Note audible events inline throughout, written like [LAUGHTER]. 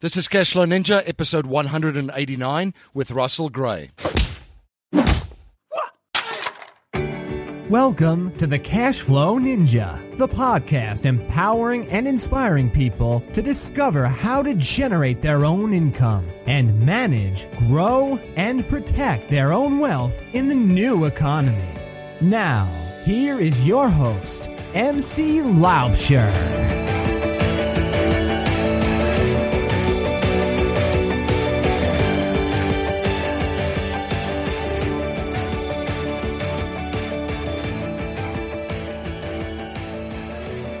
This is Cashflow Ninja, episode 189 with Russell Gray. Welcome to the Cashflow Ninja, the podcast empowering and inspiring people to discover how to generate their own income and manage, grow, and protect their own wealth in the new economy. Now, here is your host, MC Laubscher.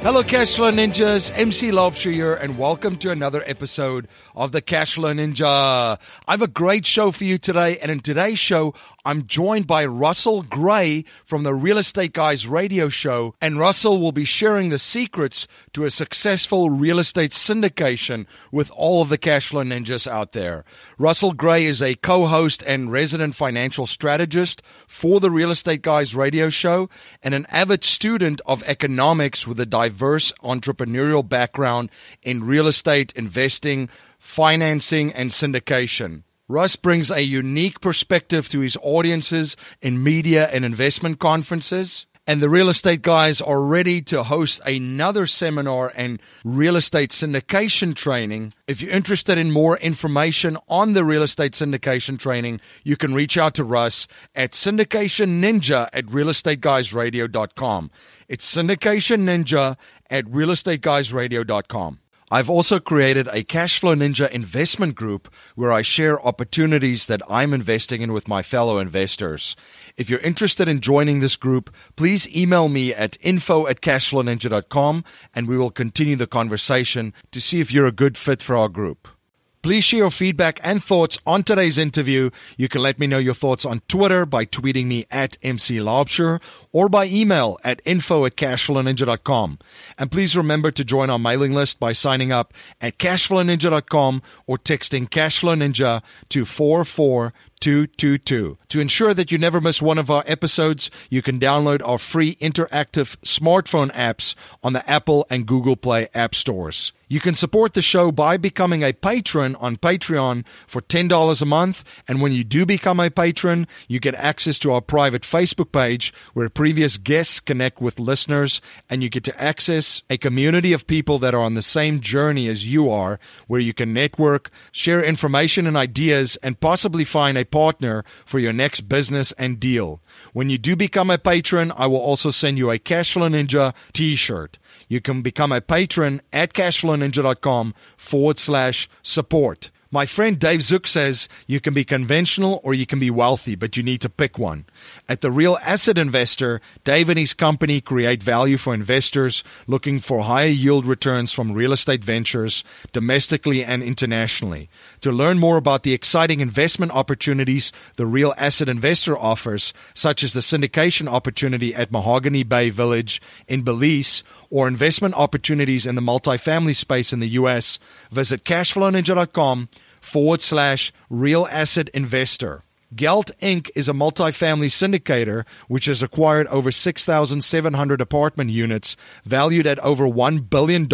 Hello, Cashflow Ninjas. MC Laubscher here, and welcome to another episode of the Cashflow Ninja. I have a great show for you today, and in today's show, I'm joined by Russell Gray from the Real Estate Guys radio show, and Russell will be sharing the secrets to a successful real estate syndication with all of the Cashflow Ninjas out there. Russell Gray is a co-host and resident financial strategist for the Real Estate Guys radio show, and an avid student of economics with a diverse entrepreneurial background in real estate investing, financing, and syndication. Russ brings a unique perspective to his audiences in media and investment conferences. And the real estate guys are ready to host another seminar and real estate syndication training. If you're interested in more information on the real estate syndication training, you can reach out to Russ at syndicationninja at realestateguysradio.com. It's syndicationninja at realestateguysradio.com. I've also created a Cashflow Ninja investment group where I share opportunities that I'm investing in with my fellow investors. If you're interested in joining this group, please email me at info at cashflowninja.com and we will continue the conversation to see if you're a good fit for our group. Please share your feedback and thoughts on today's interview. You can let me know your thoughts on Twitter by tweeting me at MC Laubscher or by email at info at cashflowninja.com. And please remember to join our mailing list by signing up at cashflowninja.com or texting cashflowninja to 44 222. To ensure that you never miss one of our episodes, you can download our free interactive smartphone apps on the Apple and Google Play app stores. You can support the show by becoming a patron on Patreon for $10 a month. And when you do become a patron, you get access to our private Facebook page where previous guests connect with listeners and you get to access a community of people that are on the same journey as you are, where you can network, share information and ideas, and possibly find a partner for your next business and deal. When you do become a patron, I will also send you a Cashflow Ninja t-shirt. You can become a patron at cashflowninja.com forward slash support. My friend Dave Zook says you can be conventional or you can be wealthy, but you need to pick one. At the Real Asset Investor, Dave and his company create value for investors looking for higher yield returns from real estate ventures domestically and internationally. To learn more about the exciting investment opportunities the Real Asset Investor offers, such as the syndication opportunity at Mahogany Bay Village in Belize or investment opportunities in the multifamily space in the U.S., visit cashflowninja.com forward slash real asset investor. Gelt Inc. is a multifamily syndicator which has acquired over 6,700 apartment units valued at over $1 billion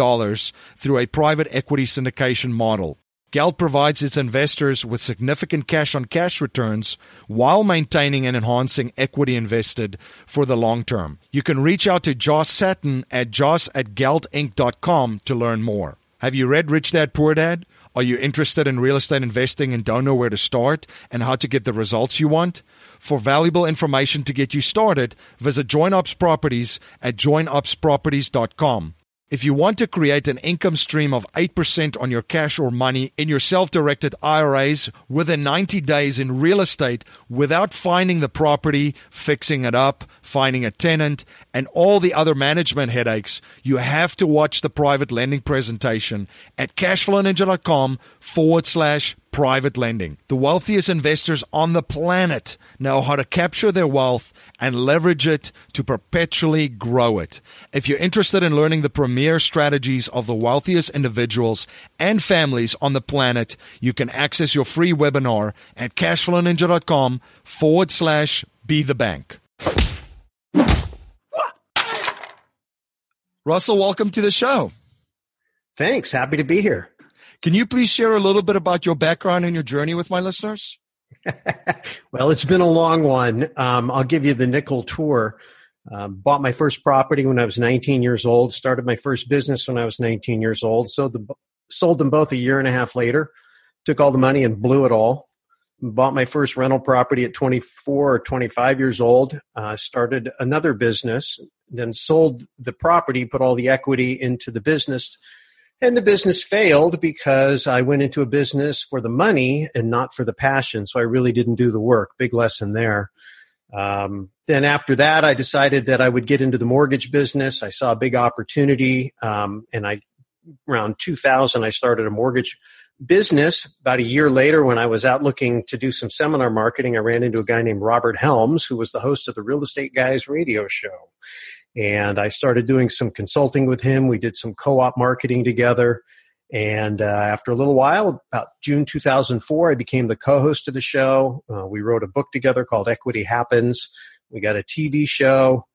through a private equity syndication model. Gelt provides its investors with significant cash on cash returns while maintaining and enhancing equity invested for the long term. You can reach out to Joss Satin at joss at geltinc.com to learn more. Have you read Rich Dad Poor Dad? Are you interested in real estate investing and don't know where to start and how to get the results you want? For valuable information to get you started, visit JoinOps Properties at joinopsproperties.com. If you want to create an income stream of 8% on your cash or money in your self directed IRAs within 90 days in real estate without finding the property, fixing it up, finding a tenant, and all the other management headaches, you have to watch the private lending presentation at cashflowninja.com forward slash private lending. The wealthiest investors on the planet know how to capture their wealth and leverage it to perpetually grow it. If you're interested in learning the premier strategies of the wealthiest individuals and families on the planet, you can access your free webinar at cashflowninja.com forward slash be the bank. Russell, welcome to the show. Thanks. Happy to be here. Can you please share a little bit about your background and your journey with my listeners? [LAUGHS] well, it's been a long one. Um, I'll give you the nickel tour. Um, bought my first property when I was 19 years old. Started my first business when I was 19 years old. So the, sold them both a year and a half later. Took all the money and blew it all. Bought my first rental property at 24 or 25 years old. Uh, started another business. Then sold the property. Put all the equity into the business. And the business failed because I went into a business for the money and not for the passion. So I really didn't do the work. Big lesson there. Um, then after that, I decided that I would get into the mortgage business. I saw a big opportunity, um, and I around 2000 I started a mortgage business. About a year later, when I was out looking to do some seminar marketing, I ran into a guy named Robert Helms, who was the host of the Real Estate Guys radio show. And I started doing some consulting with him. We did some co-op marketing together. And uh, after a little while, about June 2004, I became the co-host of the show. Uh, we wrote a book together called Equity Happens. We got a TV show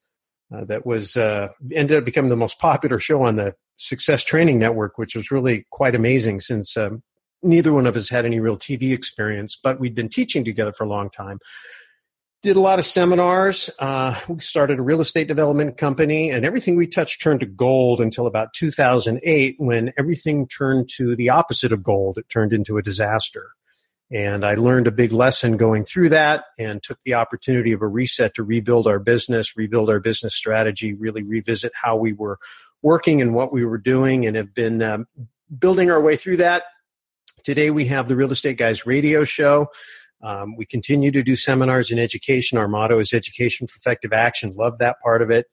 uh, that was uh, ended up becoming the most popular show on the Success Training Network, which was really quite amazing since um, neither one of us had any real TV experience, but we'd been teaching together for a long time did a lot of seminars. Uh, we started a real estate development company, and everything we touched turned to gold until about 2008, when everything turned to the opposite of gold. It turned into a disaster. And I learned a big lesson going through that and took the opportunity of a reset to rebuild our business, rebuild our business strategy, really revisit how we were working and what we were doing, and have been um, building our way through that. Today we have the Real Estate Guys radio show um, we continue to do seminars in education. Our motto is education for effective action. Love that part of it.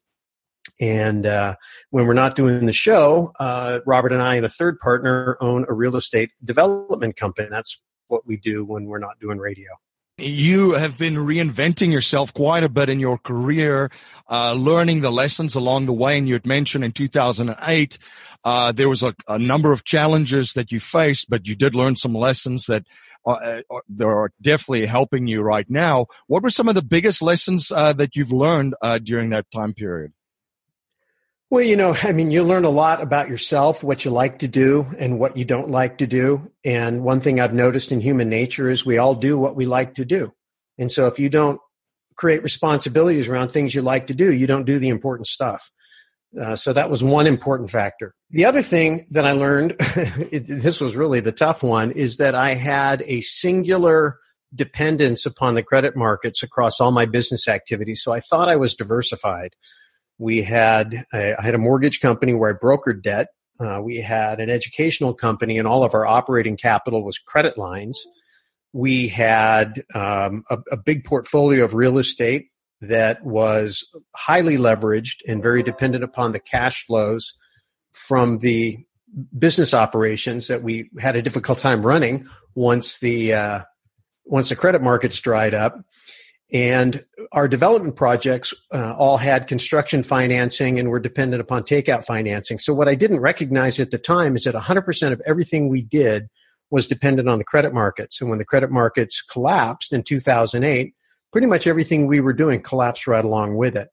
And uh, when we're not doing the show, uh, Robert and I and a third partner own a real estate development company. That's what we do when we're not doing radio. You have been reinventing yourself quite a bit in your career, uh, learning the lessons along the way. And you had mentioned in 2008, uh, there was a, a, number of challenges that you faced, but you did learn some lessons that uh, uh that are definitely helping you right now. What were some of the biggest lessons uh, that you've learned uh, during that time period? Well, you know, I mean, you learn a lot about yourself, what you like to do and what you don't like to do. And one thing I've noticed in human nature is we all do what we like to do. And so if you don't create responsibilities around things you like to do, you don't do the important stuff. Uh, so that was one important factor. The other thing that I learned, [LAUGHS] it, this was really the tough one, is that I had a singular dependence upon the credit markets across all my business activities. So I thought I was diversified. We had a, I had a mortgage company where I brokered debt. Uh, we had an educational company, and all of our operating capital was credit lines. We had um, a, a big portfolio of real estate that was highly leveraged and very dependent upon the cash flows from the business operations that we had a difficult time running once the uh, once the credit markets dried up. And our development projects uh, all had construction financing and were dependent upon takeout financing. So, what I didn't recognize at the time is that 100% of everything we did was dependent on the credit markets. And when the credit markets collapsed in 2008, pretty much everything we were doing collapsed right along with it.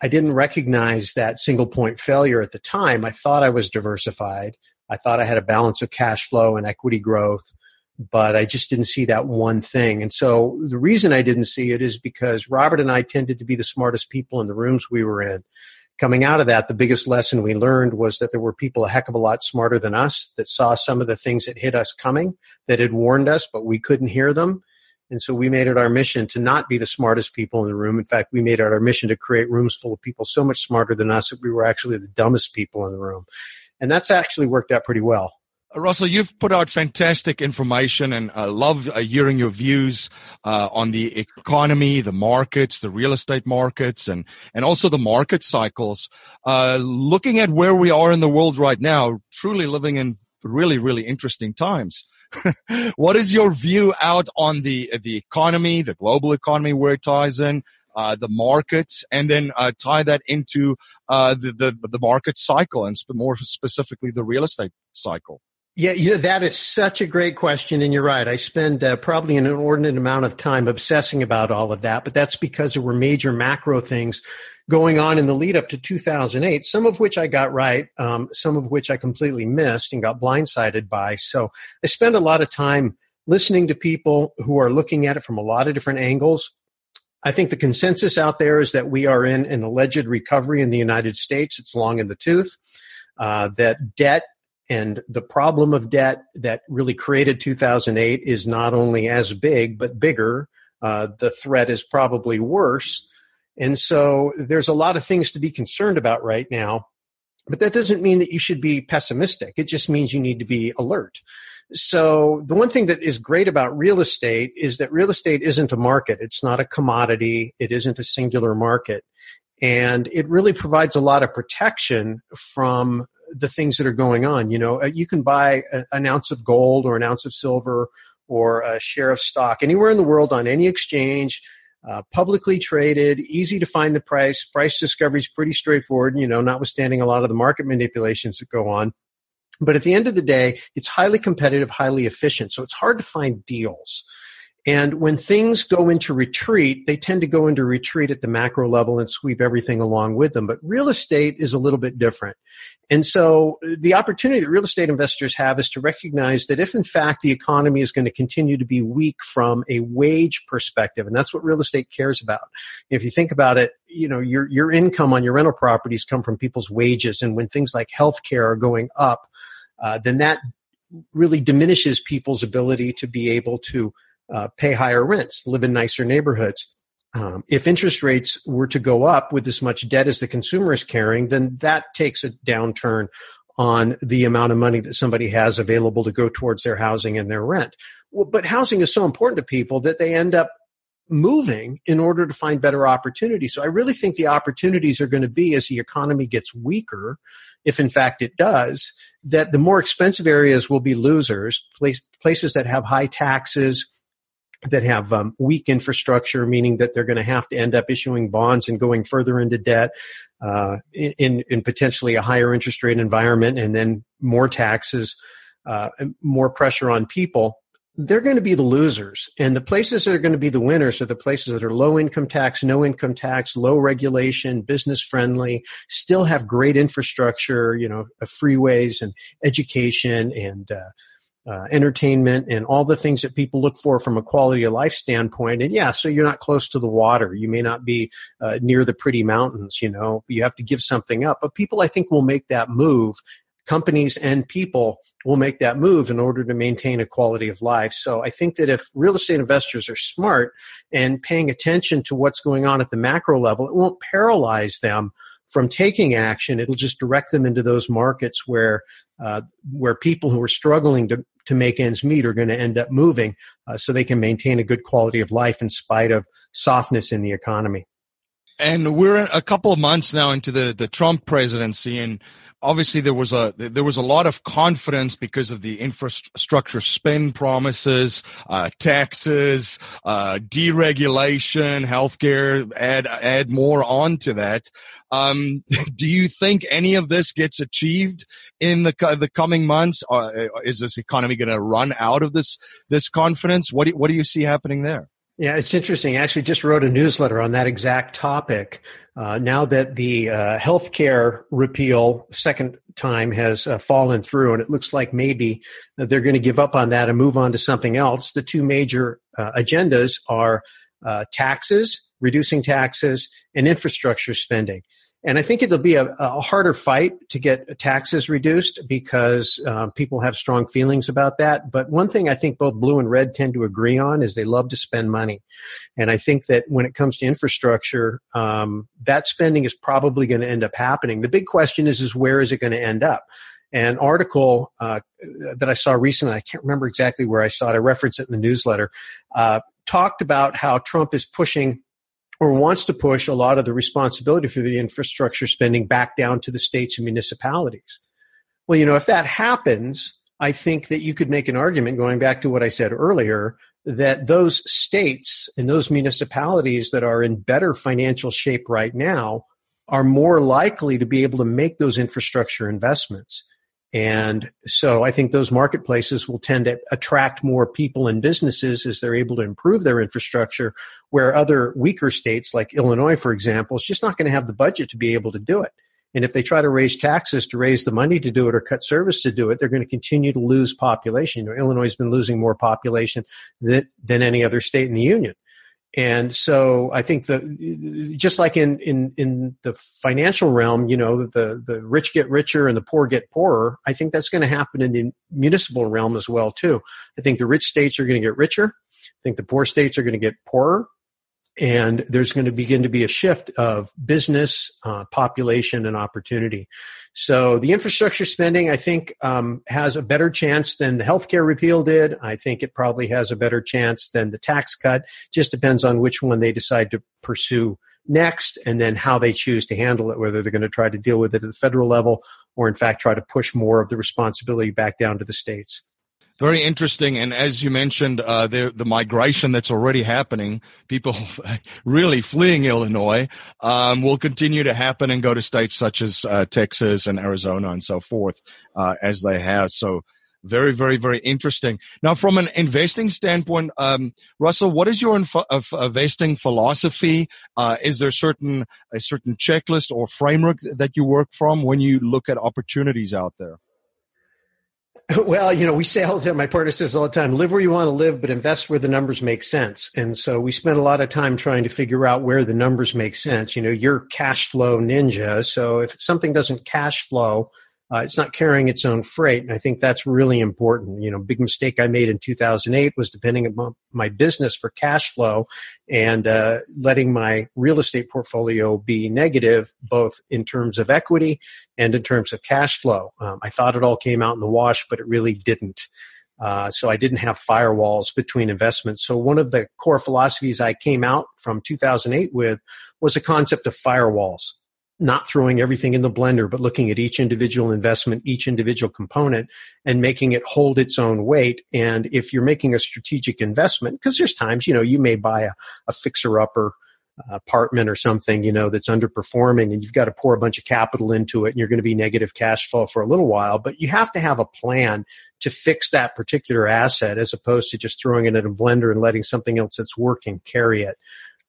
I didn't recognize that single point failure at the time. I thought I was diversified. I thought I had a balance of cash flow and equity growth but I just didn't see that one thing. And so the reason I didn't see it is because Robert and I tended to be the smartest people in the rooms we were in. Coming out of that, the biggest lesson we learned was that there were people a heck of a lot smarter than us that saw some of the things that hit us coming, that had warned us, but we couldn't hear them. And so we made it our mission to not be the smartest people in the room. In fact, we made it our mission to create rooms full of people so much smarter than us that we were actually the dumbest people in the room. And that's actually worked out pretty well. Russell, you've put out fantastic information, and I love uh, hearing your views uh, on the economy, the markets, the real estate markets, and and also the market cycles. Uh, looking at where we are in the world right now, truly living in really, really interesting times. [LAUGHS] what is your view out on the the economy, the global economy, where it ties in, uh, the markets, and then uh, tie that into uh, the, the the market cycle, and more specifically the real estate cycle? Yeah, you know, that is such a great question. And you're right. I spend uh, probably an inordinate amount of time obsessing about all of that, but that's because there were major macro things going on in the lead up to 2008, some of which I got right, um, some of which I completely missed and got blindsided by. So I spend a lot of time listening to people who are looking at it from a lot of different angles. I think the consensus out there is that we are in an alleged recovery in the United States. It's long in the tooth. Uh, that debt and the problem of debt that really created 2008 is not only as big, but bigger. Uh, the threat is probably worse. And so there's a lot of things to be concerned about right now. But that doesn't mean that you should be pessimistic. It just means you need to be alert. So the one thing that is great about real estate is that real estate isn't a market. It's not a commodity. It isn't a singular market. And it really provides a lot of protection from the things that are going on. You know, uh, you can buy an ounce of gold or an ounce of silver or a share of stock anywhere in the world on any exchange, uh, publicly traded, easy to find the price. Price discovery is pretty straightforward, you know, notwithstanding a lot of the market manipulations that go on. But at the end of the day, it's highly competitive, highly efficient. So it's hard to find deals. And when things go into retreat, they tend to go into retreat at the macro level and sweep everything along with them. But real estate is a little bit different. And so the opportunity that real estate investors have is to recognize that if in fact the economy is going to continue to be weak from a wage perspective, and that's what real estate cares about. If you think about it, you know, your, your income on your rental properties come from people's wages. And when things like healthcare are going up, uh, then that really diminishes people's ability to be able to uh, pay higher rents, live in nicer neighborhoods. Um, if interest rates were to go up with as much debt as the consumer is carrying, then that takes a downturn on the amount of money that somebody has available to go towards their housing and their rent. Well, but housing is so important to people that they end up moving in order to find better opportunities. So I really think the opportunities are going to be as the economy gets weaker, if in fact it does, that the more expensive areas will be losers, place, places that have high taxes, that have um, weak infrastructure, meaning that they're going to have to end up issuing bonds and going further into debt uh, in, in potentially a higher interest rate environment, and then more taxes, uh, more pressure on people. They're going to be the losers, and the places that are going to be the winners are the places that are low income tax, no income tax, low regulation, business friendly, still have great infrastructure, you know, freeways and education and uh, uh, entertainment and all the things that people look for from a quality of life standpoint. And yeah, so you're not close to the water. You may not be uh, near the pretty mountains, you know, you have to give something up. But people, I think, will make that move. Companies and people will make that move in order to maintain a quality of life. So I think that if real estate investors are smart and paying attention to what's going on at the macro level, it won't paralyze them from taking action. It'll just direct them into those markets where uh, where people who are struggling to, to make ends meet are going to end up moving uh, so they can maintain a good quality of life in spite of softness in the economy. And we're a couple of months now into the, the Trump presidency, and obviously there was a there was a lot of confidence because of the infrastructure spend promises, uh, taxes, uh, deregulation, healthcare. Add add more onto that. Um, [LAUGHS] do you think any of this gets achieved in the the coming months? Uh, is this economy going to run out of this this confidence? What do, what do you see happening there? Yeah, it's interesting. I actually just wrote a newsletter on that exact topic. Uh, now that the uh, healthcare repeal second time has uh, fallen through, and it looks like maybe they're going to give up on that and move on to something else. The two major uh, agendas are uh, taxes, reducing taxes, and infrastructure spending. And I think it'll be a, a harder fight to get taxes reduced because um, people have strong feelings about that. But one thing I think both blue and red tend to agree on is they love to spend money. And I think that when it comes to infrastructure, um, that spending is probably going to end up happening. The big question is, is where is it going to end up? An article uh, that I saw recently, I can't remember exactly where I saw it, I referenced it in the newsletter, uh, talked about how Trump is pushing or wants to push a lot of the responsibility for the infrastructure spending back down to the states and municipalities. Well, you know, if that happens, I think that you could make an argument going back to what I said earlier that those states and those municipalities that are in better financial shape right now are more likely to be able to make those infrastructure investments. And so I think those marketplaces will tend to attract more people and businesses as they're able to improve their infrastructure, where other weaker states like Illinois, for example, is just not going to have the budget to be able to do it. And if they try to raise taxes to raise the money to do it or cut service to do it, they're going to continue to lose population. You know, Illinois has been losing more population than, than any other state in the union. And so I think the just like in, in, in the financial realm, you know, the, the rich get richer and the poor get poorer. I think that's going to happen in the municipal realm as well, too. I think the rich states are going to get richer. I think the poor states are going to get poorer and there's going to begin to be a shift of business, uh, population, and opportunity. So the infrastructure spending, I think, um, has a better chance than the healthcare repeal did. I think it probably has a better chance than the tax cut. Just depends on which one they decide to pursue next and then how they choose to handle it, whether they're going to try to deal with it at the federal level or in fact try to push more of the responsibility back down to the states. Very interesting. And as you mentioned, uh, the, the migration that's already happening, people [LAUGHS] really fleeing Illinois, um, will continue to happen and go to states such as uh, Texas and Arizona and so forth, uh, as they have. So very, very, very interesting. Now, from an investing standpoint, um, Russell, what is your inf- investing philosophy? Uh, is there certain a certain checklist or framework that you work from when you look at opportunities out there? [LAUGHS] Well, you know, we say all the time, my partner says all the time, live where you want to live, but invest where the numbers make sense. And so we spend a lot of time trying to figure out where the numbers make sense. You know, you're cash flow ninja. So if something doesn't cash flow, uh, it's not carrying its own freight. And I think that's really important. You know, big mistake I made in 2008 was depending on my business for cash flow and uh, letting my real estate portfolio be negative, both in terms of equity and in terms of cash flow. Um, I thought it all came out in the wash, but it really didn't. Uh, so I didn't have firewalls between investments. So one of the core philosophies I came out from 2008 with was a concept of firewalls not throwing everything in the blender, but looking at each individual investment, each individual component, and making it hold its own weight. And if you're making a strategic investment, because there's times, you know, you may buy a, a fixer upper uh, apartment or something, you know, that's underperforming and you've got to pour a bunch of capital into it and you're going to be negative cash flow for a little while, but you have to have a plan to fix that particular asset as opposed to just throwing it in a blender and letting something else that's working carry it.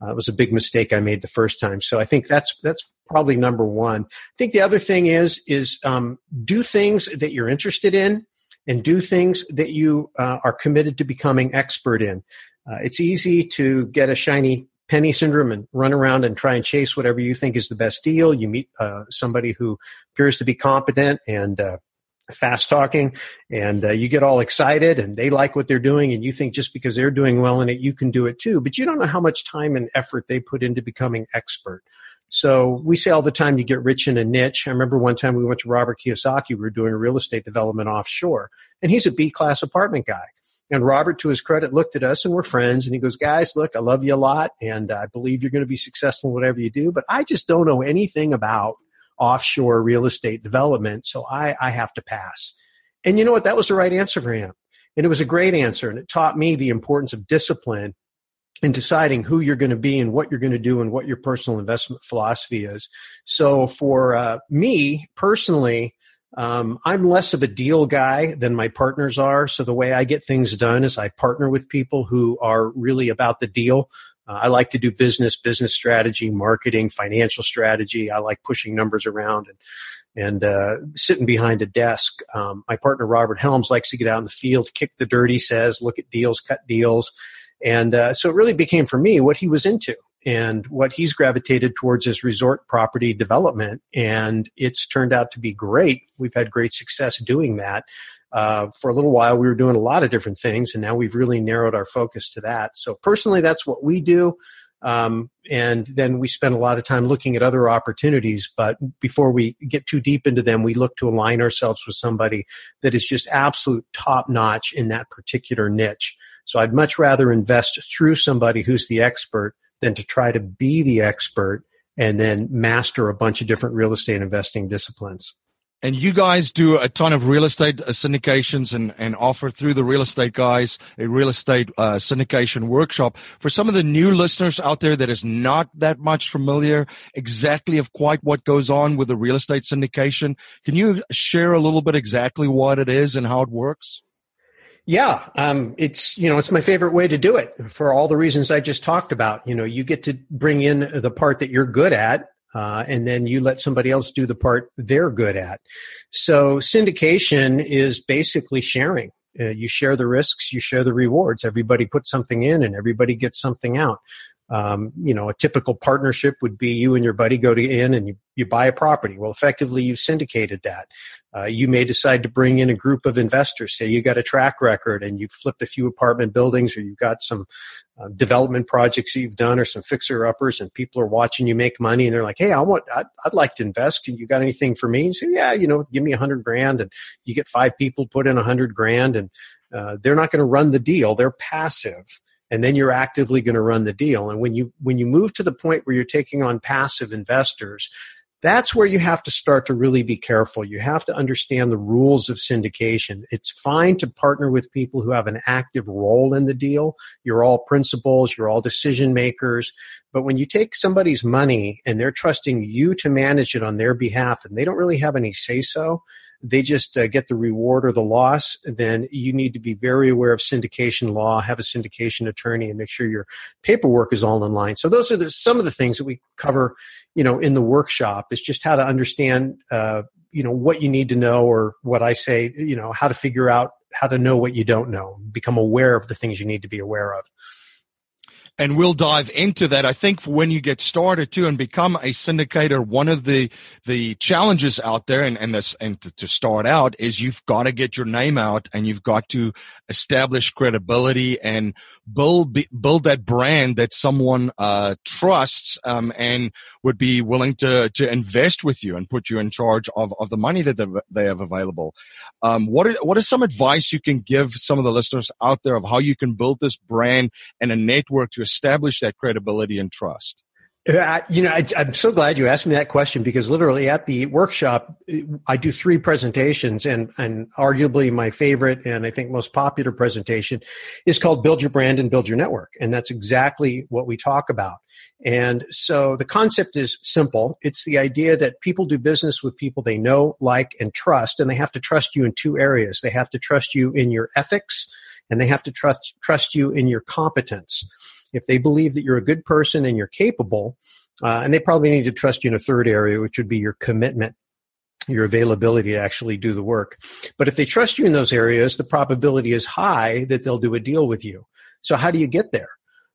Uh, it was a big mistake I made the first time. So I think that's that's probably number one. I think the other thing is is um, do things that you're interested in, and do things that you uh, are committed to becoming expert in. Uh, it's easy to get a shiny penny syndrome and run around and try and chase whatever you think is the best deal. You meet uh, somebody who appears to be competent and uh, fast talking and uh, you get all excited and they like what they're doing and you think just because they're doing well in it you can do it too but you don't know how much time and effort they put into becoming expert so we say all the time you get rich in a niche i remember one time we went to robert kiyosaki we were doing a real estate development offshore and he's a b class apartment guy and Robert, to his credit, looked at us and we're friends. And he goes, guys, look, I love you a lot. And I believe you're going to be successful in whatever you do, but I just don't know anything about offshore real estate development. So I, I have to pass. And you know what? That was the right answer for him. And it was a great answer. And it taught me the importance of discipline in deciding who you're going to be and what you're going to do and what your personal investment philosophy is. So for uh, me personally, um, I'm less of a deal guy than my partners are. So the way I get things done is I partner with people who are really about the deal. Uh, I like to do business, business strategy, marketing, financial strategy. I like pushing numbers around and and uh, sitting behind a desk. Um, my partner Robert Helms likes to get out in the field, kick the dirt. He says, look at deals, cut deals, and uh, so it really became for me what he was into and what he's gravitated towards is resort property development and it's turned out to be great we've had great success doing that uh, for a little while we were doing a lot of different things and now we've really narrowed our focus to that. So personally that's what we do. Um, and then we spend a lot of time looking at other opportunities but before we get too deep into them we look to align ourselves with somebody that is just absolute top notch in that particular niche. So i'd much rather invest through somebody who's the expert than to try to be the expert and then master a bunch of different real estate investing disciplines And you guys do a ton of real estate syndications and, and offer through the real estate guys a real estate uh, syndication workshop. For some of the new listeners out there that is not that much familiar exactly of quite what goes on with the real estate syndication, can you share a little bit exactly what it is and how it works? Yeah, um, it's you know it's my favorite way to do it for all the reasons I just talked about. You know, you get to bring in the part that you're good at, uh, and then you let somebody else do the part they're good at. So syndication is basically sharing. Uh, you share the risks, you share the rewards. Everybody puts something in, and everybody gets something out. Um, you know, a typical partnership would be you and your buddy go to in and you, you buy a property. Well, effectively, you've syndicated that. Uh, you may decide to bring in a group of investors. Say you got a track record and you've flipped a few apartment buildings, or you've got some uh, development projects that you've done, or some fixer uppers, and people are watching you make money, and they're like, "Hey, I want, I'd, I'd like to invest. Can you got anything for me?" And say, "Yeah, you know, give me a hundred grand," and you get five people put in a hundred grand, and uh, they're not going to run the deal; they're passive and then you're actively going to run the deal and when you when you move to the point where you're taking on passive investors that's where you have to start to really be careful. You have to understand the rules of syndication. It's fine to partner with people who have an active role in the deal. You're all principals, you're all decision makers. But when you take somebody's money and they're trusting you to manage it on their behalf and they don't really have any say so, they just uh, get the reward or the loss, then you need to be very aware of syndication law, have a syndication attorney, and make sure your paperwork is all in line. So those are the, some of the things that we cover, you know, in the workshop. Is just how to understand, uh, you know, what you need to know, or what I say, you know, how to figure out how to know what you don't know, become aware of the things you need to be aware of and we'll dive into that. I think when you get started too and become a syndicator, one of the the challenges out there and and this and to, to start out is you've got to get your name out and you've got to establish credibility and build build that brand that someone uh, trusts um, and would be willing to to invest with you and put you in charge of of the money that they have available. Um, what are, what is some advice you can give some of the listeners out there of how you can build this brand and a network to establish that credibility and trust? You know, I, am so glad you asked me that question because literally at the workshop, I do three presentations, and and arguably my favorite and I think most popular presentation is called "Build Your Brand and Build Your Network," and that's exactly what we talk about. And so the concept is simple. It's the idea that people do business with people they know, like, and trust, and they have to trust you in two areas. They have to trust you in your ethics, and they have to trust trust you in your competence if they believe that you're a good person and you're capable, uh, and they probably need to trust you in a third area, which would be your commitment your availability to actually do the work. But if they trust you in those areas, the probability is high that they'll do a deal with you. So how do you get there?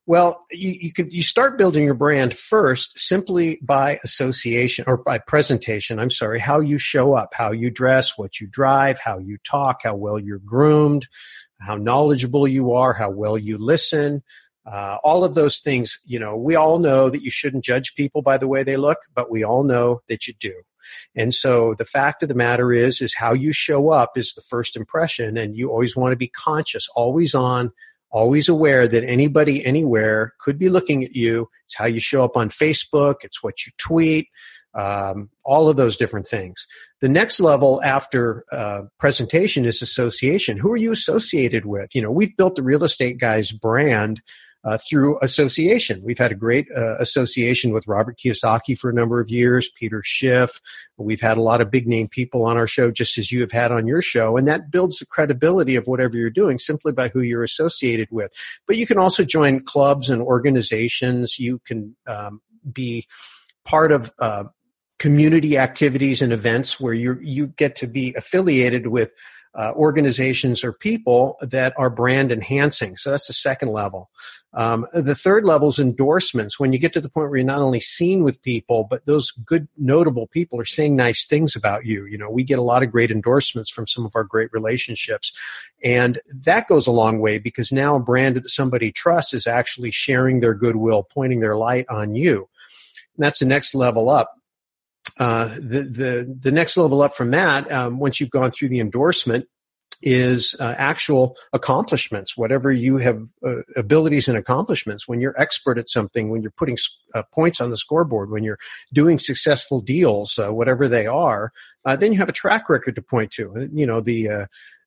Well, you, you could you start building your brand first simply by association or by presentation. I'm sorry, how you show up, how you dress, what you drive, how you talk, how well you're groomed, how knowledgeable you are, how well you listen, uh, all of those things, you know, we all know that you shouldn't judge people by the way they look, but we all know that you do. And so the fact of the matter is, is how you show up is the first impression. And you always want to be conscious, always on, always aware that anybody anywhere could be looking at you. It's how you show up on Facebook. It's what you tweet. Um, all of those different things. The next level after uh, presentation is association. Who are you associated with? You know, we've built the real estate guys brand uh, through association. We've had a great uh, association with Robert Kiyosaki for a number of years, Peter Schiff. We've had a lot of big name people on our show, just as you have had on your show, and that builds the credibility of whatever you're doing simply by who you're associated with. But you can also join clubs and organizations. You can um, be part of uh, community activities and events where you you get to be affiliated with uh, organizations or people that are brand enhancing. So that's the second level. Um, the third level is endorsements. When you get to the point where you're not only seen with people, but those good, notable people are saying nice things about you. You know, we get a lot of great endorsements from some of our great relationships. And that goes a long way because now a brand that somebody trusts is actually sharing their goodwill, pointing their light on you. And that's the next level up. Uh, the, the, the next level up from that, um, once you've gone through the endorsement, is uh, actual accomplishments, whatever you have uh, abilities and accomplishments. When you're expert at something, when you're putting uh, points on the scoreboard, when you're doing successful deals, uh, whatever they are, uh, then you have a track record to point to. You know, the, uh,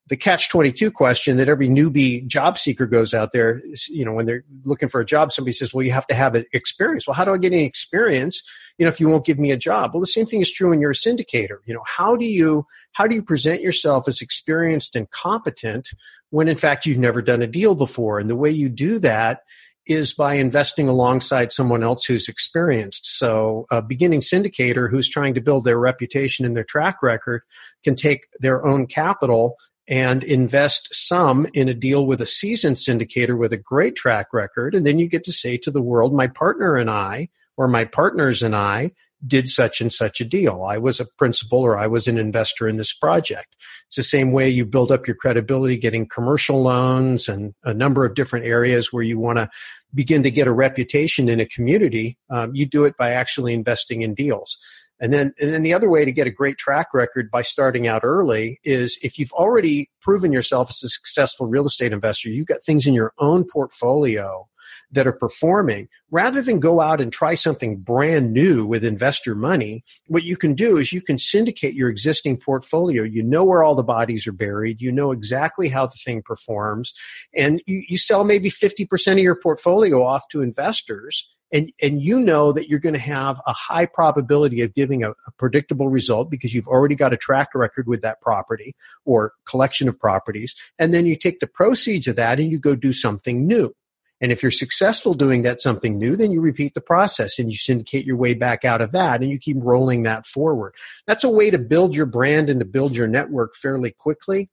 the catch 22 question that every newbie job seeker goes out there, you know, when they're looking for a job, somebody says, well, you have to have experience. Well, how do I get any experience? You know, if you won't give me a job. Well, the same thing is true when you're a syndicator. You know, how do you, how do you present yourself as experienced and competent when in fact you've never done a deal before? And the way you do that is by investing alongside someone else who's experienced. So a beginning syndicator who's trying to build their reputation and their track record can take their own capital and invest some in a deal with a seasoned syndicator with a great track record. And then you get to say to the world, my partner and I, or my partners and I, did such and such a deal. I was a principal or I was an investor in this project. It's the same way you build up your credibility getting commercial loans and a number of different areas where you want to begin to get a reputation in a community. Um, you do it by actually investing in deals. And then, and then the other way to get a great track record by starting out early is if you've already proven yourself as a successful real estate investor, you've got things in your own portfolio that are performing, rather than go out and try something brand new with investor money, what you can do is you can syndicate your existing portfolio. You know where all the bodies are buried. You know exactly how the thing performs. And you, you sell maybe 50% of your portfolio off to investors and and you know that you're going to have a high probability of giving a, a, predictable result because you've already got a track record with that property or collection of properties. And then you take the proceeds of that and you go do something new. And if you're successful doing that something new then you repeat the process and you syndicate your way back out of that and you keep rolling that forward. That's a way to build your brand and to build your network fairly quickly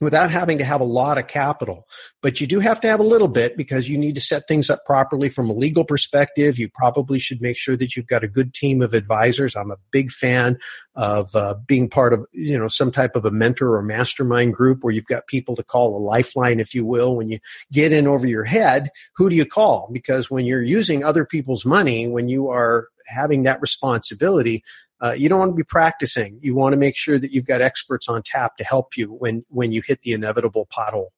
without having to have a lot of capital. But you do have to have a little bit because you need to set things up properly from a legal perspective. You probably should make sure that you've got a good team of advisors. I'm a big fan of uh, being part of, you know, some type of a mentor or mastermind group where you've got people to call a lifeline, if you will. When you get in over your head, who do you call? Because when you're using other people's money, when you are having that responsibility, uh, you don't want to be practicing. You want to make sure that you've got experts on tap to help you when, when you hit the inevitable pothole.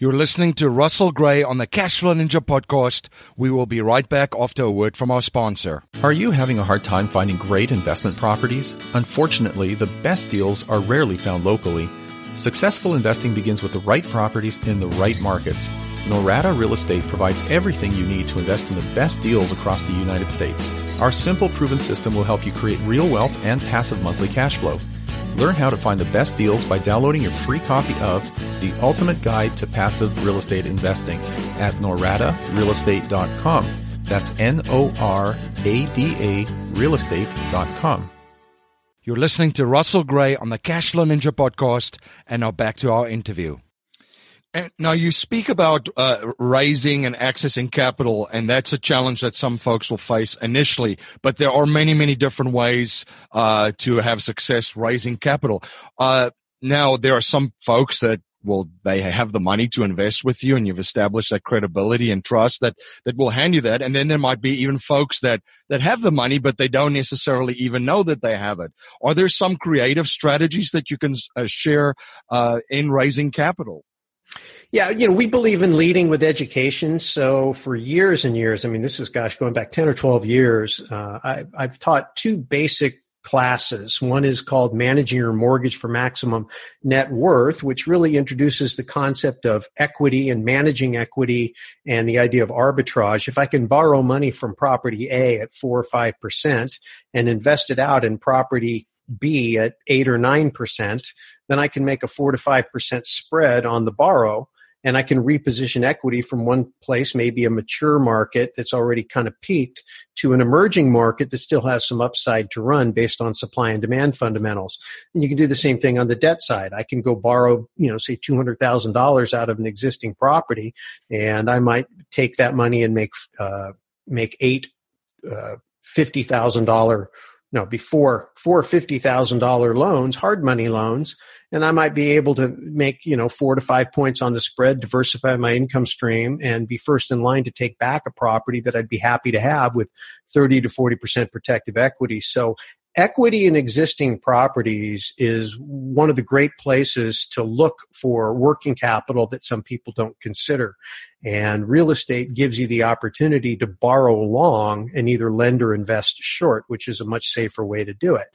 You're listening to Russell Gray on the Cashflow Ninja podcast. We will be right back after a word from our sponsor. Are you having a hard time finding great investment properties? Unfortunately, the best deals are rarely found locally. Successful investing begins with the right properties in the right markets. Norada Real Estate provides everything you need to invest in the best deals across the United States. Our simple, proven system will help you create real wealth and passive monthly cash flow. Learn how to find the best deals by downloading your free copy of The Ultimate Guide to Passive Real Estate Investing at noradarealestate.com. That's N O R A D A realestate.com. You're listening to Russell Gray on the Cashflow Ninja podcast, and now back to our interview. Now you speak about uh, raising and accessing capital, and that's a challenge that some folks will face initially. But there are many, many different ways uh, to have success raising capital. Uh, now there are some folks that well, they have the money to invest with you, and you've established that credibility and trust that that will hand you that. And then there might be even folks that that have the money, but they don't necessarily even know that they have it. Are there some creative strategies that you can uh, share uh, in raising capital? Yeah, you know, we believe in leading with education. So for years and years, I mean, this is, gosh, going back 10 or 12 years, uh, I, I've taught two basic classes. One is called Managing Your Mortgage for Maximum Net Worth, which really introduces the concept of equity and managing equity and the idea of arbitrage. If I can borrow money from property A at four or five percent and invest it out in property B at eight or nine percent, then I can make a four to five percent spread on the borrow and I can reposition equity from one place, maybe a mature market that's already kind of peaked, to an emerging market that still has some upside to run based on supply and demand fundamentals. And you can do the same thing on the debt side. I can go borrow, you know, say $200,000 out of an existing property, and I might take that money and make, uh, make eight, uh, $50,000 no, before four fifty thousand dollar loans, hard money loans, and I might be able to make you know four to five points on the spread, diversify my income stream, and be first in line to take back a property that I'd be happy to have with thirty to forty percent protective equity. So equity in existing properties is one of the great places to look for working capital that some people don't consider. And real estate gives you the opportunity to borrow long and either lend or invest short, which is a much safer way to do it.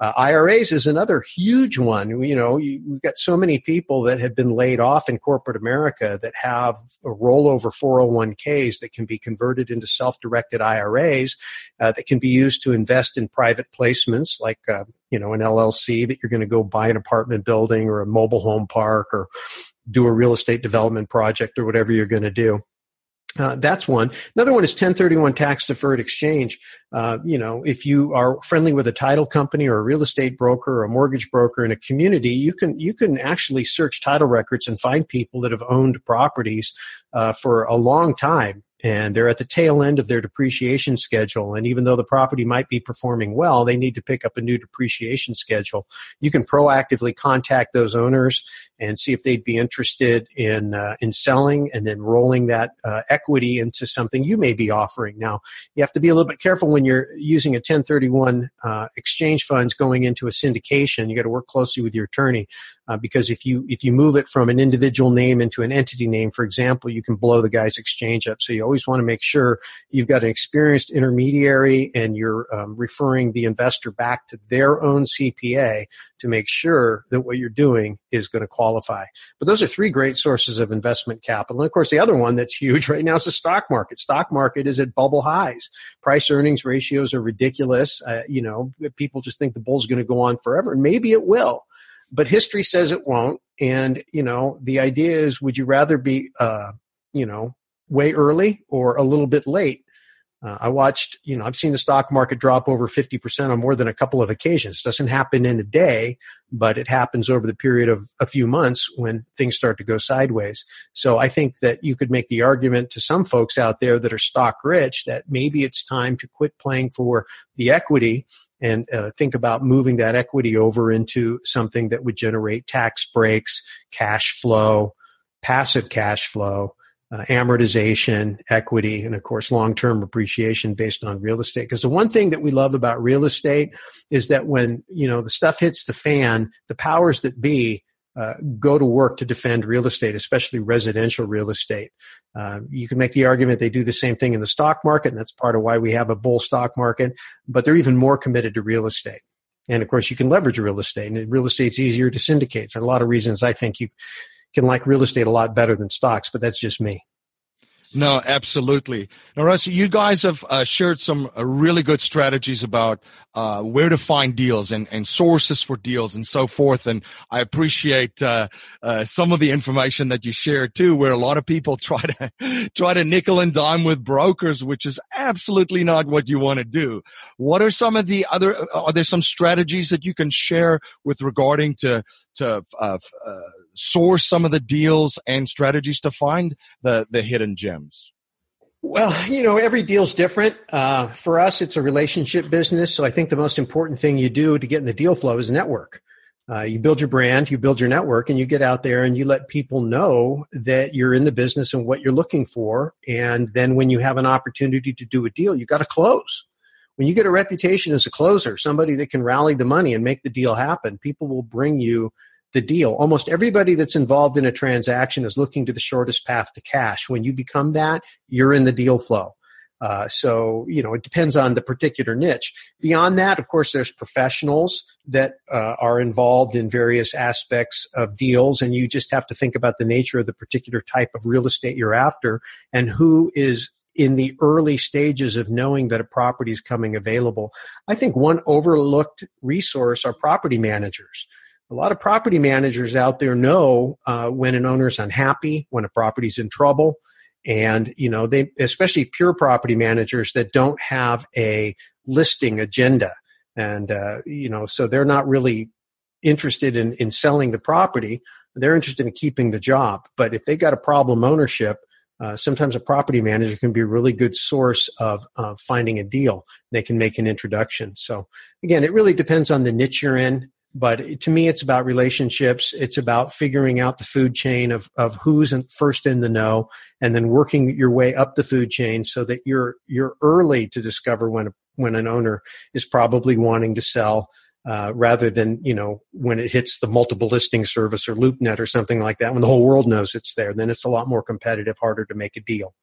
Uh, IRAs is another huge one. You know, you, we've got so many people that have been laid off in corporate America that have rollover 401ks that can be converted into self-directed IRAs uh, that can be used to invest in private placements like, uh, you know, an LLC that you're going to go buy an apartment building or a mobile home park or do a real estate development project or whatever you're going to do. Uh, that's one. Another one is 1031 tax deferred exchange. Uh, you know, if you are friendly with a title company or a real estate broker or a mortgage broker in a community, you can you can actually search title records and find people that have owned properties uh, for a long time and they're at the tail end of their depreciation schedule. And even though the property might be performing well, they need to pick up a new depreciation schedule. You can proactively contact those owners and see if they'd be interested in uh, in selling and then rolling that uh, equity into something you may be offering. Now, you have to be a little bit careful when you're using a 1031 uh, exchange funds going into a syndication. You got to work closely with your attorney uh, because if you if you move it from an individual name into an entity name, for example, you can blow the guy's exchange up. So you always want to make sure you've got an experienced intermediary and you're um, referring the investor back to their own CPA to make sure that what you're doing is going to qualify. But those are three great sources of investment capital. And of course, the other one that's huge [LAUGHS] right now is the stock market. Stock market is at bubble highs. Price earnings ratios are ridiculous. Uh, you know, people just think the bull's going to go on forever, and maybe it will but history says it won't. And, you know, the idea is would you rather be, uh, you know, way early or a little bit late? Uh, I watched, you know, I've seen the stock market drop over 50% on more than a couple of occasions. It doesn't happen in a day, but it happens over the period of a few months when things start to go sideways. So I think that you could make the argument to some folks out there that are stock rich that maybe it's time to quit playing for the equity and uh, think about moving that equity over into something that would generate tax breaks, cash flow, passive cash flow, uh, amortization, equity, and of course, long term appreciation based on real estate. Because the one thing that we love about real estate is that when, you know, the stuff hits the fan, the powers that be uh, go to work to defend real estate, especially residential real estate. Uh, you can make the argument they do the same thing in the stock market, and that's part of why we have a bull stock market, but they're even more committed to real estate. And of course, you can leverage real estate, and real estate's easier to syndicate. For a lot of reasons, I think you can like real estate a lot better than stocks, but that's just me. No, absolutely. Now, Russ, you guys have uh, shared some uh, really good strategies about uh, where to find deals and, and sources for deals and so forth. And I appreciate uh, uh, some of the information that you shared too, where a lot of people [LAUGHS] try to try to nickel and dime with brokers, which is absolutely not what you want to do. What are some of the other? Are there some strategies that you can share with regarding to to uh, source some of the deals and strategies to find the the hidden gems? Well, you know, every deal's different. Uh, for us, it's a relationship business. So I think the most important thing you do to get in the deal flow is network. Uh, you build your brand, you build your network, and you get out there and you let people know that you're in the business and what you're looking for. And then when you have an opportunity to do a deal, you got to close. When you get a reputation as a closer, somebody that can rally the money and make the deal happen, people will bring you the deal. Almost everybody that's involved in a transaction is looking to the shortest path to cash. When you become that, you're in the deal flow. Uh, so, you know, it depends on the particular niche. Beyond that, of course, there's professionals that uh, are involved in various aspects of deals, and you just have to think about the nature of the particular type of real estate you're after and who is in the early stages of knowing that a property is coming available. I think one overlooked resource are property managers a lot of property managers out there know uh, when an owner is unhappy, when a property's in trouble, and you know they, especially pure property managers that don't have a listing agenda, and uh, you know so they're not really interested in in selling the property. They're interested in keeping the job. But if they got a problem ownership, uh, sometimes a property manager can be a really good source of uh, finding a deal. They can make an introduction. So again, it really depends on the niche you're in. But to me, it's about relationships. It's about figuring out the food chain of, of who's first in the know and then working your way up the food chain so that you're, you're early to discover when, when an owner is probably wanting to sell. Uh, rather than you know when it hits the multiple listing service or LoopNet or something like that, when the whole world knows it's there, then it's a lot more competitive, harder to make a deal.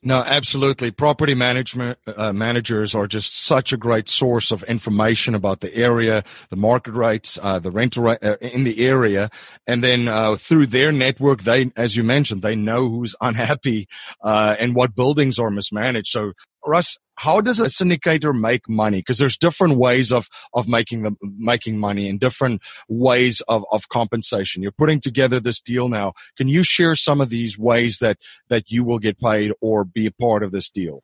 No, absolutely. Property management uh, managers are just such a great source of information about the area, the market rates, uh, the rental rate uh, in the area, and then uh, through their network, they, as you mentioned, they know who's [LAUGHS] unhappy uh, and what buildings are mismanaged. So, Russ, how does a syndicator make money? Because there's different ways of of making the making money and different ways of of compensation. You're putting together this deal now. Can you share some of these ways that that you will get paid or be a part of this deal?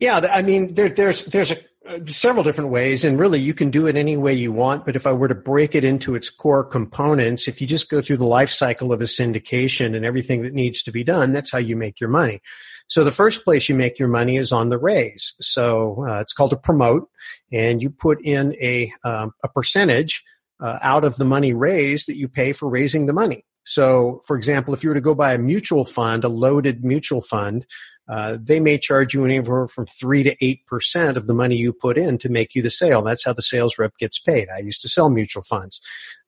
Yeah, I mean, there, there's there's a, uh, several different ways, and really you can do it any way you want. But if I were to break it into its core components, if you just go through the life cycle of a syndication and everything that needs to be done, that's how you make your money. So the first place you make your money is on the raise. So uh, it's called a promote, and you put in a um, a percentage uh, out of the money raised that you pay for raising the money. So, for example, if you were to go buy a mutual fund, a loaded mutual fund, uh, they may charge you anywhere from three to eight percent of the money you put in to make you the sale. That's how the sales rep gets paid. I used to sell mutual funds,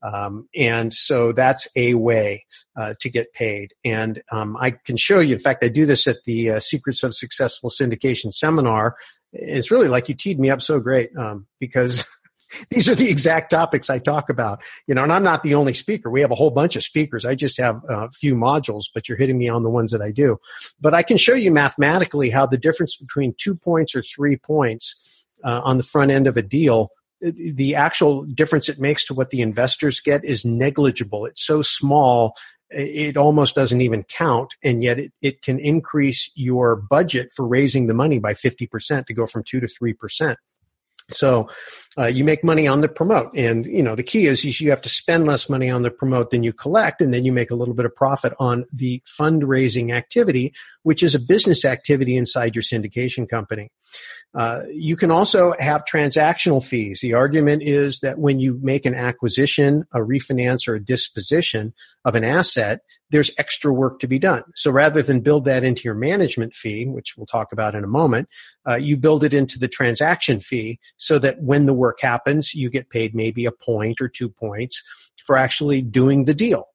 um, and so that's a way uh, to get paid. And um, I can show you. In fact, I do this at the uh, Secrets of Successful Syndication seminar. It's really like you teed me up so great um, because [LAUGHS] [LAUGHS] these are the exact topics I talk about. You know, and I'm not the only speaker. We have a whole bunch of speakers. I just have a few modules, but you're hitting me on the ones that I do. But I can show you mathematically how the difference between two points or three points uh, on the front end of a deal the actual difference it makes to what the investors get is negligible. It's so small, it almost doesn't even count. And yet it, it can increase your budget for raising the money by 50% to go from 2 to 3%. So uh, you make money on the promote, and you know the key is you have to spend less money on the promote than you collect, and then you make a little bit of profit on the fundraising activity, which is a business activity inside your syndication company. Uh, you can also have transactional fees. The argument is that when you make an acquisition, a refinance, or a disposition of an asset, there's extra work to be done. So rather than build that into your management fee, which we'll talk about in a moment, uh, you build it into the transaction fee so that when the work happens, you get paid maybe a point or two points for actually doing the deal.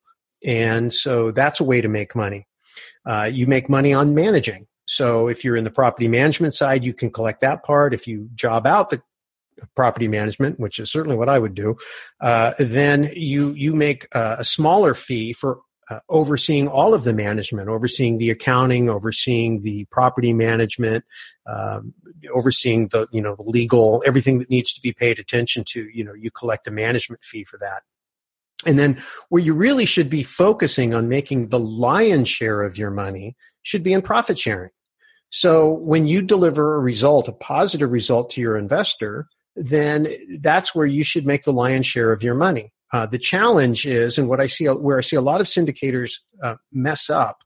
And so that's a way to make money. Uh, you make money on managing. So if you're in the property management side, you can collect that part. If you job out the property management, which is certainly what I would do, uh, then you you make a, a smaller fee for uh, overseeing all of the management, overseeing the accounting, overseeing the property management, um, overseeing the you know the legal everything that needs to be paid attention to. You know, you collect a management fee for that. And then where you really should be focusing on making the lion's share of your money should be in profit sharing. So when you deliver a result, a positive result to your investor, then that's where you should make the lion's share of your money. Uh, the challenge is, and what I see, where I see a lot of syndicators uh, mess up,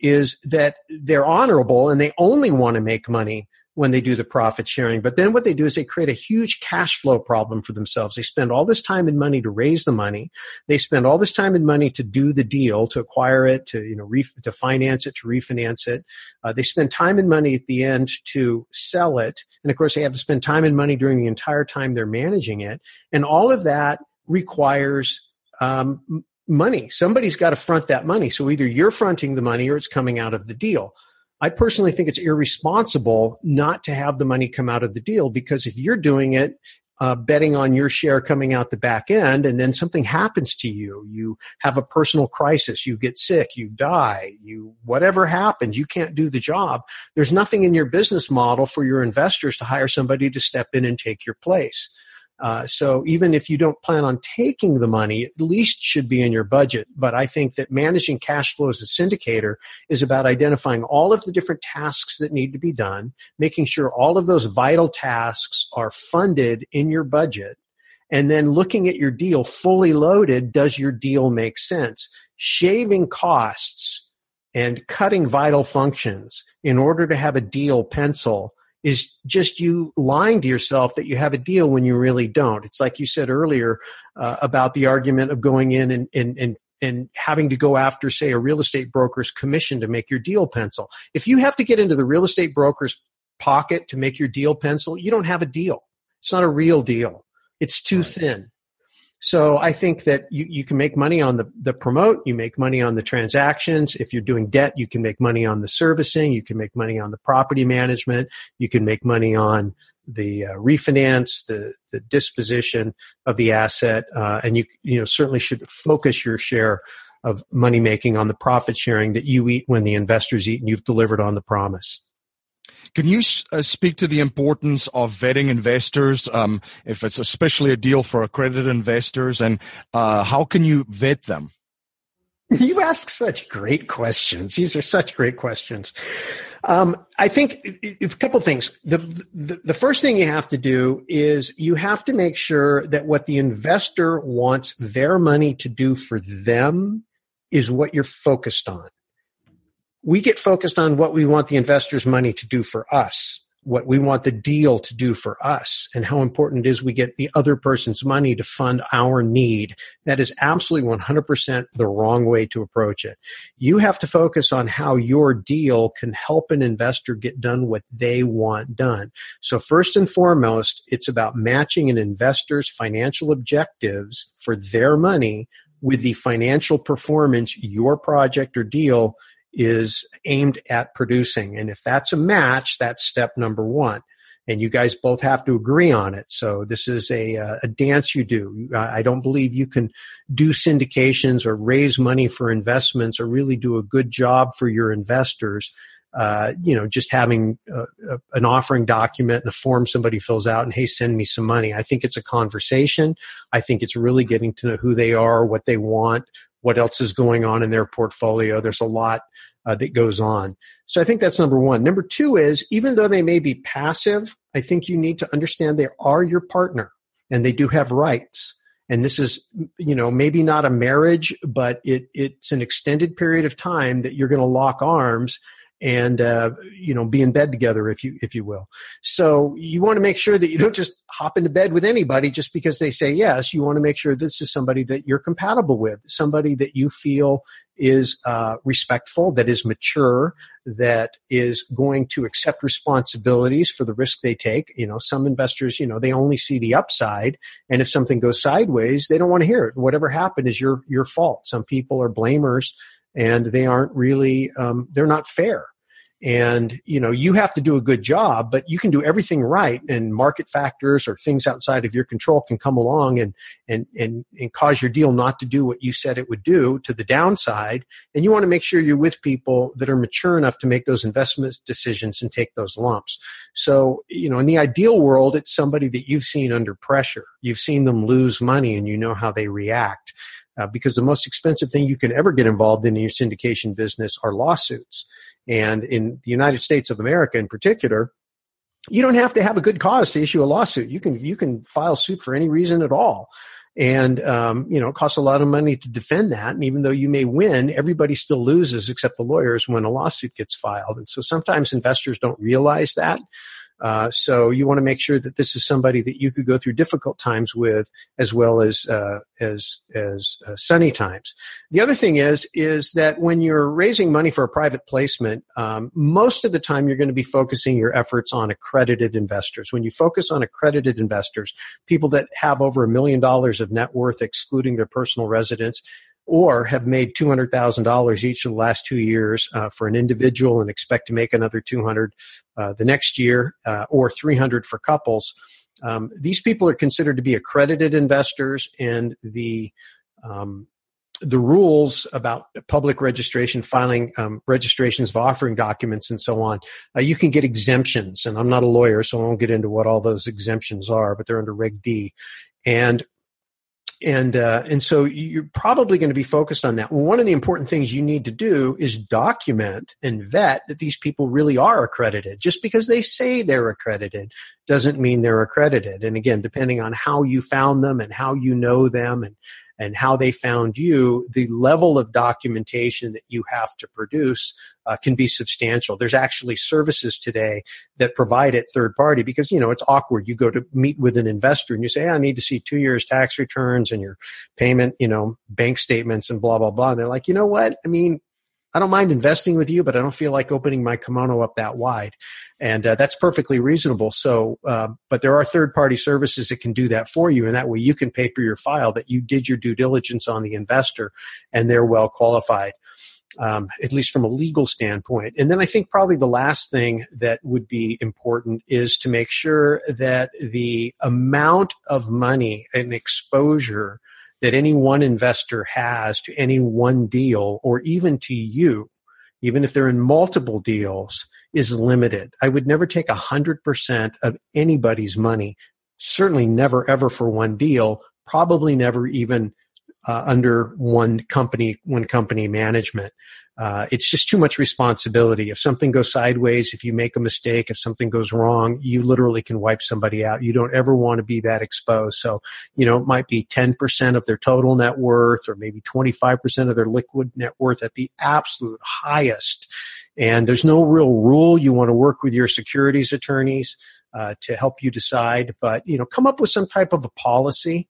is that they're honorable and they only want to make money when they do the profit sharing. But then what they do is they create a huge cash flow problem for themselves. They spend all this time and money to raise the money. They spend all this time and money to do the deal, to acquire it, to you know, ref- to finance it, to refinance it. Uh, they spend time and money at the end to sell it, and of course they have to spend time and money during the entire time they're managing it. And all of that requires um, money. Somebody's got to front that money. So either you're fronting the money or it's coming out of the deal. I personally think it's irresponsible not to have the money come out of the deal because if you're doing it, uh, betting on your share coming out the back end, and then something happens to you, you have a personal crisis, you get sick, you die, you whatever happens, you can't do the job. There's nothing in your business model for your investors to hire somebody to step in and take your place. Uh, so even if you don't plan on taking the money, at least should be in your budget. But I think that managing cash flow as a syndicator is about identifying all of the different tasks that need to be done, making sure all of those vital tasks are funded in your budget, and then looking at your deal fully loaded. Does your deal make sense? Shaving costs and cutting vital functions in order to have a deal pencil is just you lying to yourself that you have a deal when you really don't. It's like you said earlier uh, about the argument of going in and, and, and and having to go after, say, a real estate broker's commission to make your deal pencil. If you have to get into the real estate broker's pocket to make your deal pencil, you don't have a deal. It's not a real deal. It's too right. thin. So I think that you, you can make money on the, the promote, you make money on the transactions. If you're doing debt, you can make money on the servicing, you can make money on the property management, you can make money on the uh, refinance, the, the disposition of the asset, uh, and you you know certainly should focus your share of money making on the profit sharing that you eat when the investors eat, and you've delivered on the promise. Can you uh, speak to the importance of vetting investors, um, if it's especially a deal for accredited investors, and uh, how can you vet them? You ask such great questions. These are such great questions. Um, I think a couple things. The, the, the first thing you have to do is you have to make sure that what the investor wants their money to do for them is what you're focused on we get focused on what we want the investor's money to do for us, what we want the deal to do for us, and how important it is we get the other person's money to fund our need. That is absolutely 100% the wrong way to approach it. You have to focus on how your deal can help an investor get done what they want done. So first and foremost, it's about matching an investor's financial objectives for their money with the financial performance your project or deal is aimed at producing. And if that's a match, that's step number one. And you guys both have to agree on it. So this is a, a dance you do. I don't believe you can do syndications or raise money for investments or really do a good job for your investors uh, you know, just having a, a, an offering document and a form somebody fills out and, hey, send me some money. I think it's a conversation. I think it's really getting to know who they are, what they want, what else is going on in their portfolio. There's a lot uh, that goes on. So I think that's number one. Number two is even though they may be passive, I think you need to understand they are your partner and they do have rights. And this is, you know, maybe not a marriage, but it, it's an extended period of time that you're going to lock arms and uh, you know be in bed together if you if you will. So you want to make sure that you don't just hop into bed with anybody just because they say yes. You want to make sure this is somebody that you're compatible with somebody that you feel is uh, respectful that is mature that is going to accept responsibilities for the risk they take. You know some investors you know they only see the upside and if something goes sideways they don't want to hear it. Whatever happened is your your fault. Some people are blamers and they aren't really um, they're not fair. And you know you have to do a good job but you can do everything right and market factors or things outside of your control can come along and and and, and cause your deal not to do what you said it would do to the downside. And you want to make sure you're with people that are mature enough to make those investment decisions and take those lumps. So you know in the ideal world it's somebody that you've seen under pressure. You've seen them lose money and you know how they react uh, because the most expensive thing you can ever get involved in in your syndication business are lawsuits. And in the United States of America in particular, you don't have to have a good cause to issue a lawsuit. You can you can file suit for any reason at all, and um, you know it costs a lot of money to defend that. And even though you may win, everybody still loses except the lawyers when a lawsuit gets filed. And so sometimes investors don't realize that. Uh, so you want to make sure that this is somebody that you could go through difficult times with, as well as uh, as as uh, sunny times. The other thing is is that when you're raising money for a private placement, um, most of the time you're going to be focusing your efforts on accredited investors. When you focus on accredited investors, people that have over a million dollars of net worth, excluding their personal residence, or have made $200,000 each of the last two years uh, for an individual and expect to make another 200 uh, the next year uh, or 300 for couples. Um, these people are considered to be accredited investors and the um, the rules about public registration, filing um, registrations of offering documents, and so on, uh, you can get exemptions. And I'm not a lawyer, so I won't get into what all those exemptions are, but they're under Reg D. And and uh, and so you're probably going to be focused on that. Well, one of the important things you need to do is document and vet that these people really are accredited. Just because they say they're accredited doesn't mean they're accredited. And again, depending on how you found them and how you know them and and how they found you, the level of documentation that you have to produce uh, can be substantial. There's actually services today that provide it third party because, you know, it's awkward. You go to meet with an investor and you say, I need to see two years tax returns and your payment, you know, bank statements and blah, blah, blah. And they're like, you know what? I mean, I don't mind investing with you, but I don't feel like opening my kimono up that wide. And uh, that's perfectly reasonable. So, uh, but there are third party services that can do that for you. And that way you can paper your file that you did your due diligence on the investor and they're well qualified. Um, at least from a legal standpoint. And then I think probably the last thing that would be important is to make sure that the amount of money and exposure that any one investor has to any one deal or even to you, even if they're in multiple deals, is limited. I would never take 100% of anybody's money, certainly never ever for one deal, probably never even uh, under one company, one company management. Uh, it's just too much responsibility. If something goes sideways, if you make a mistake, if something goes wrong, you literally can wipe somebody out. You don't ever want to be that exposed. So, you know, it might be 10% of their total net worth or maybe 25% of their liquid net worth at the absolute highest. And there's no real rule. You want to work with your securities attorneys uh, to help you decide, but, you know, come up with some type of a policy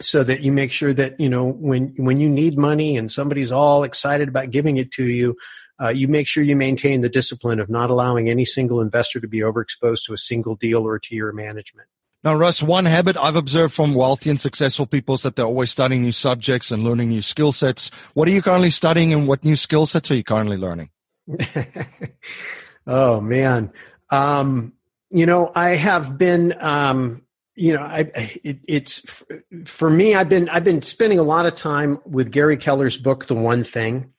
so that you make sure that you know when when you need money and somebody's all excited about giving it to you uh, you make sure you maintain the discipline of not allowing any single investor to be overexposed to a single deal or to your management now, Russ, one habit I've observed from wealthy and successful people is that they're always studying new subjects and learning new skill sets. What are you currently studying and what new skill sets are you currently learning? [LAUGHS] oh, man. Um, you know, I have been um, you know, I, it, it's for me. I've been I've been spending a lot of time with Gary Keller's book, The One Thing,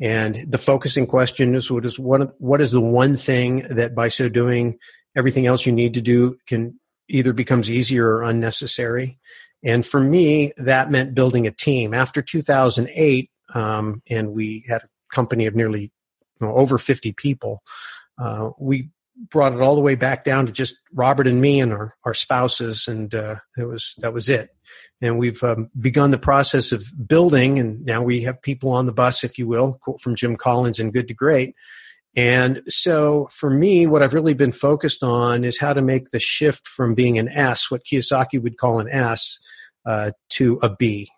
and the focusing question is what is what what is the one thing that by so doing everything else you need to do can either becomes easier or unnecessary. And for me, that meant building a team. After 2008, um, and we had a company of nearly you know, over 50 people. Uh, we brought it all the way back down to just Robert and me and our, our spouses, and uh, it was that was it. And we've um, begun the process of building, and now we have people on the bus, if you will, quote from Jim Collins and Good to Great. And so for me, what I've really been focused on is how to make the shift from being an S, what Kiyosaki would call an S, uh, to a B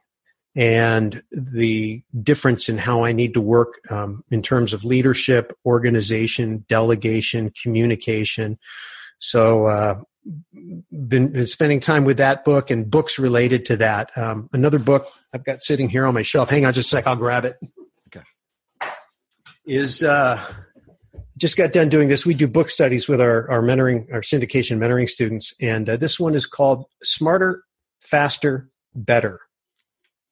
and the difference in how I need to work um, in terms of leadership, organization, delegation, communication. So, uh, been, been, spending time with that book and books related to that. Um, another book I've got sitting here on my shelf. Hang on just a sec, I'll grab it. Okay. Is uh, just got done doing this. We do book studies with our, our mentoring, our syndication mentoring students, and uh, this one is called Smarter, Faster, Better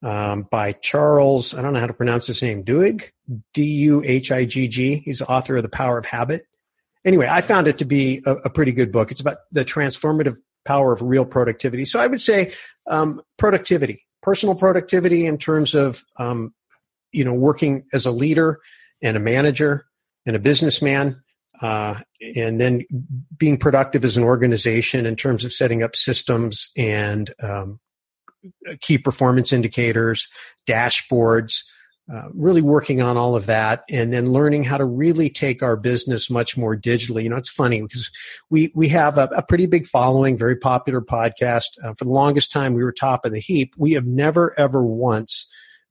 um, by Charles, I don't know how to pronounce his name, Duhigg, D U H I G G. He's the author of The Power of Habit. Anyway, I found it to be a, a, pretty good book. It's about the transformative power of real productivity. So I would say um, productivity, personal productivity in terms of, um, you know, working as a leader and a manager and a businessman. Uh, and then being productive as an organization in terms of setting up systems and um, key performance indicators, dashboards, uh, really working on all of that and then learning how to really take our business much more digitally. You know, it's funny because we, we have a, a pretty big following, very popular podcast. Uh, for the longest time, we were top of the heap. We have never, ever once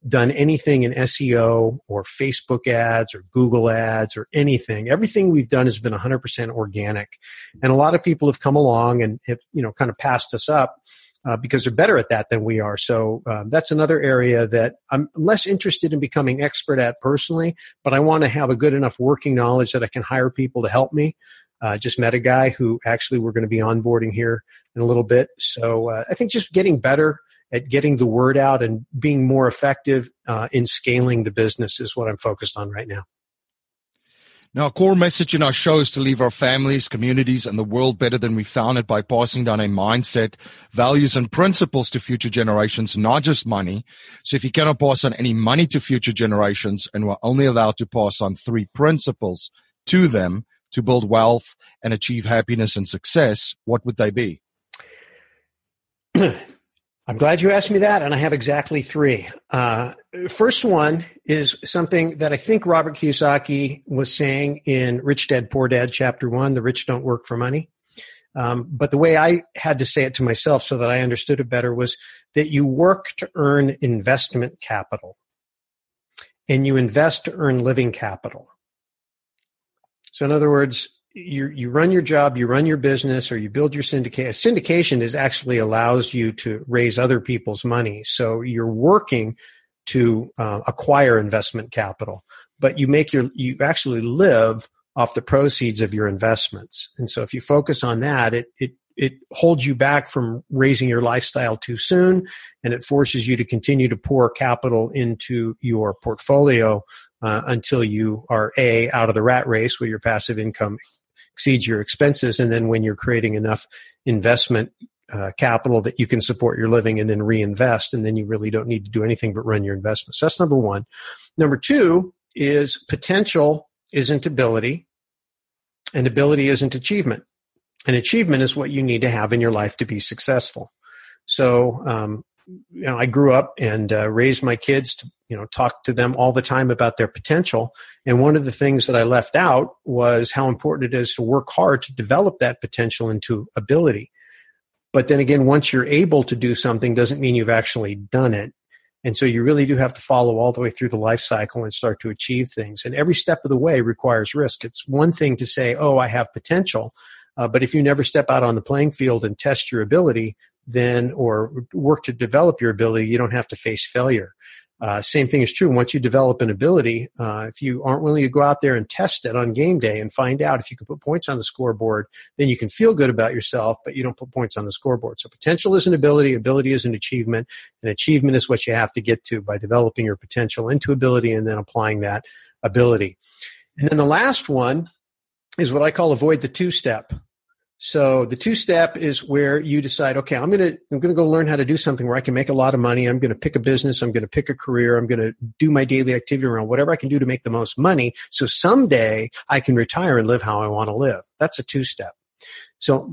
done anything in SEO or Facebook ads or Google ads or anything. Everything we've done has been 100% organic. And a lot of people have come along and have, you know, kind of passed us up uh, because they're better at that than we are. So um, that's another area that I'm less interested in becoming expert at personally, but I want to have a good enough working knowledge that I can hire people to help me. Uh, just met a guy who actually we're going to be onboarding here in a little bit. So uh, I think just getting better at getting the word out and being more effective uh, in scaling the business is what I'm focused on right now. Now, a core message in our show is to leave our families, communities, and the world better than we found it by passing down a mindset, values, and principles to future generations, not just money. So if you cannot pass on any money to future generations and we're only allowed to pass on three principles to them to build wealth and achieve happiness and success, what would they be? [CLEARS THROAT] I'm glad you asked me that, and I have exactly three. Uh, first one is something that I think Robert Kiyosaki was saying in Rich Dad Poor Dad, Chapter One: "The rich don't work for money." Um, but the way I had to say it to myself so that I understood it better was that you work to earn investment capital. and you invest to earn living capital. So, in other words, you you run your job, you run your business, or you build your syndicate. Syndication is actually allows you to raise other people's money. So you're working to uh, acquire investment capital, but you make your you actually live off the proceeds of your investments. And so if you focus on that, it it it holds you back from raising your lifestyle too soon, and it forces you to continue to pour capital into your portfolio uh, until you are a out of the rat race where your passive income exceeds your expenses. And then when you're creating enough investment uh, capital that you can support your living and then reinvest, and then you really don't need to do anything but run your investments. That's number one. Number two is potential isn't ability, and ability isn't achievement. And achievement is what you need to have in your life to be successful. So, um, you know, I grew up and uh, raised my kids to, you know, talk to them all the time about their potential. And one of the things that I left out was how important it is to work hard to develop that potential into ability. But then again, once you're able to do something doesn't mean you've actually done it. And so you really do have to follow all the way through the life cycle and start to achieve things. And every step of the way requires risk. It's one thing to say, oh, I have potential. Uh, but if you never step out on the playing field and test your ability, then or work to develop your ability, you don't have to face failure. Uh, same thing is true. Once you develop an ability, uh, if you aren't willing to go out there and test it on game day and find out if you can put points on the scoreboard, then you can feel good about yourself, but you don't put points on the scoreboard. So potential is an ability, ability is an achievement, and achievement is what you have to get to by developing your potential into ability and then applying that ability. And then the last one is what I call avoid the two step. So the two step is where you decide, okay, I'm going to, I'm going to go learn how to do something where I can make a lot of money. I'm going to pick a business. I'm going to pick a career. I'm going to do my daily activity around whatever I can do to make the most money. So someday I can retire and live how I want to live. That's a two step. So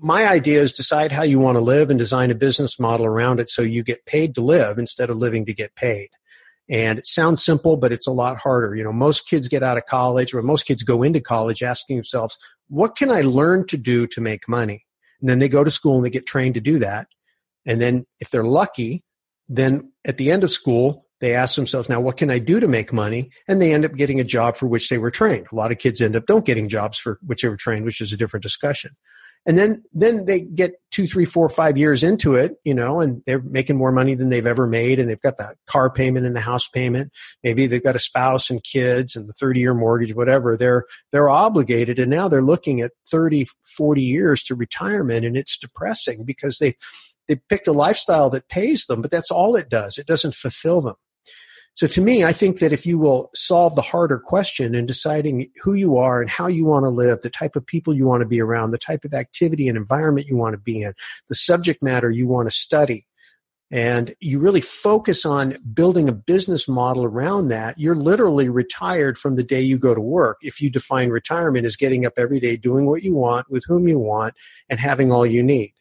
my idea is decide how you want to live and design a business model around it so you get paid to live instead of living to get paid. And it sounds simple, but it's a lot harder. You know, most kids get out of college or most kids go into college asking themselves, what can I learn to do to make money? And then they go to school and they get trained to do that. And then if they're lucky, then at the end of school, they ask themselves, now what can I do to make money? And they end up getting a job for which they were trained. A lot of kids end up don't getting jobs for which they were trained, which is a different discussion and then then they get two three four five years into it you know and they're making more money than they've ever made and they've got the car payment and the house payment. Maybe they've got a spouse and kids and the 30 year mortgage whatever. They're they're obligated and now they're looking at 30 40 years to retirement and it's depressing because they they picked a lifestyle that pays them but that's all it does. It doesn't fulfill them so to me, I think that if you will solve the harder question in deciding who you are and how you want to live, the type of people you want to be around, the type of activity and environment you want to be in, the subject matter you want to study, and you really focus on building a business model around that, you're literally retired from the day you go to work. If you define retirement as getting up every day, doing what you want, with whom you want, and having all you need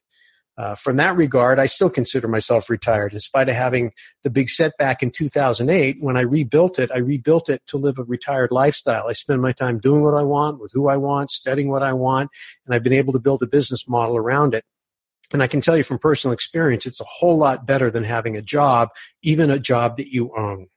uh, from that regard, I still consider myself retired. In spite of having the big setback in 2008, when I rebuilt it, I rebuilt it to live a retired lifestyle. I spend my time doing what I want, with who I want, studying what I want, and I've been able to build a business model around it. And I can tell you from personal experience, it's a whole lot better than having a job, even a job that you own.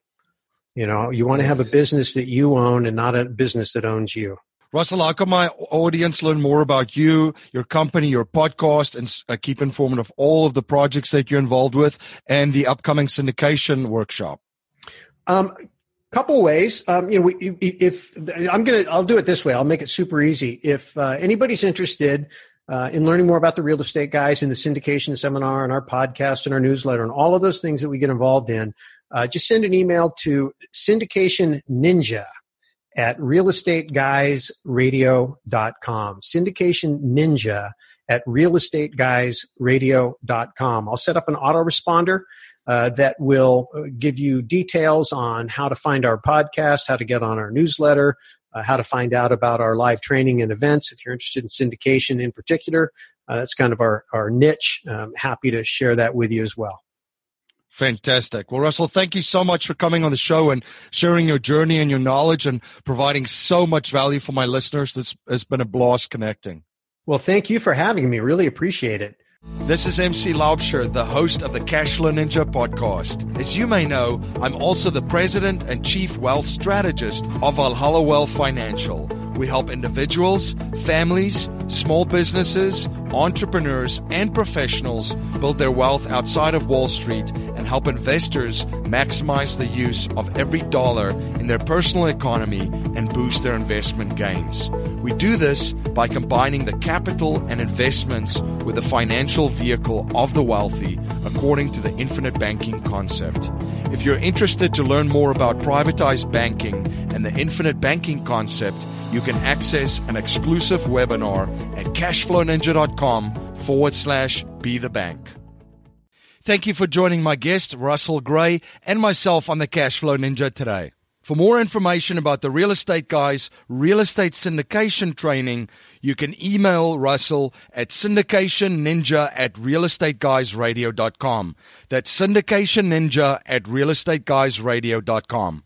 You know, you want to have a business that you own and not a business that owns you. Russell, how can my audience learn more about you, your company, your podcast, and uh, keep informed of all of the projects that you're involved with and the upcoming syndication workshop? Um, couple ways. Um, you know, if, if I'm gonna, I'll do it this way. I'll make it super easy. If uh, anybody's interested uh, in learning more about the real estate guys in the syndication seminar and our podcast and our newsletter and all of those things that we get involved in, uh, just send an email to syndication ninja at realestateguysradio.com. Syndication Ninja at realestateguysradio.com. I'll set up an autoresponder uh, that will uh, give you details on how to find our podcast, how to get on our newsletter, uh, how to find out about our live training and events. If you're interested in syndication in particular, uh, that's kind of our, our niche. I'm happy to share that with you as well. Fantastic. Well, Russell, thank you so much for coming on the show and sharing your journey and your knowledge and providing so much value for my listeners. This has been a blast connecting. Well, thank you for having me. Really appreciate it. This is MC Laubscher, the host of the Cashflow Ninja podcast. As you may know, I'm also the president and chief wealth strategist of Valhalla Wealth Financial. We help individuals, families, small businesses, entrepreneurs, and professionals build their wealth outside of Wall Street and help investors maximize the use of every dollar in their personal economy and boost their investment gains. We do this by combining the capital and investments with the financial vehicle of the wealthy according to the infinite banking concept. If you're interested to learn more about privatized banking and the infinite banking concept, you can access an exclusive webinar at cashflowninja.com forward slash be the bank. Thank you for joining my guest, Russell Gray, and myself on the Cashflow Ninja today. For more information about the Real Estate Guys real estate syndication training, you can email Russell at syndicationninja at realestateguysradio.com. That's syndicationninja at realestateguysradio.com.